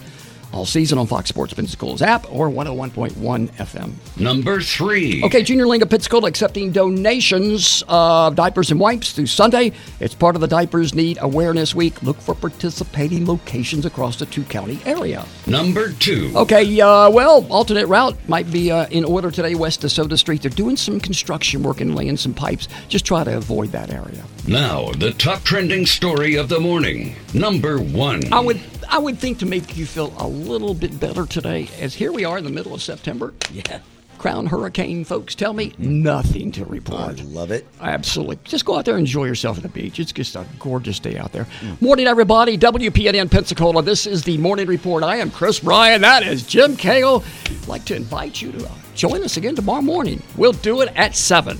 all season on Fox Sports Pensacola's app or 101.1 FM. Number 3. Okay, Junior League of Pensacola accepting donations of diapers and wipes through Sunday. It's part of the Diapers Need Awareness Week. Look for participating locations across the two county area. Number 2. Okay, uh, well, alternate route might be uh, in order today west of Soda Street. They're doing some construction work and laying some pipes. Just try to avoid that area. Now, the top trending story of the morning. Number 1. I would I would think to make you feel a little bit better today, as here we are in the middle of September. Yeah. Crown Hurricane folks tell me nothing to report. I love it. Absolutely. Just go out there and enjoy yourself at the beach. It's just a gorgeous day out there. Morning, everybody. WPNN Pensacola. This is the Morning Report. I am Chris Bryan. That is Jim Cagle. I'd like to invite you to uh, join us again tomorrow morning. We'll do it at 7.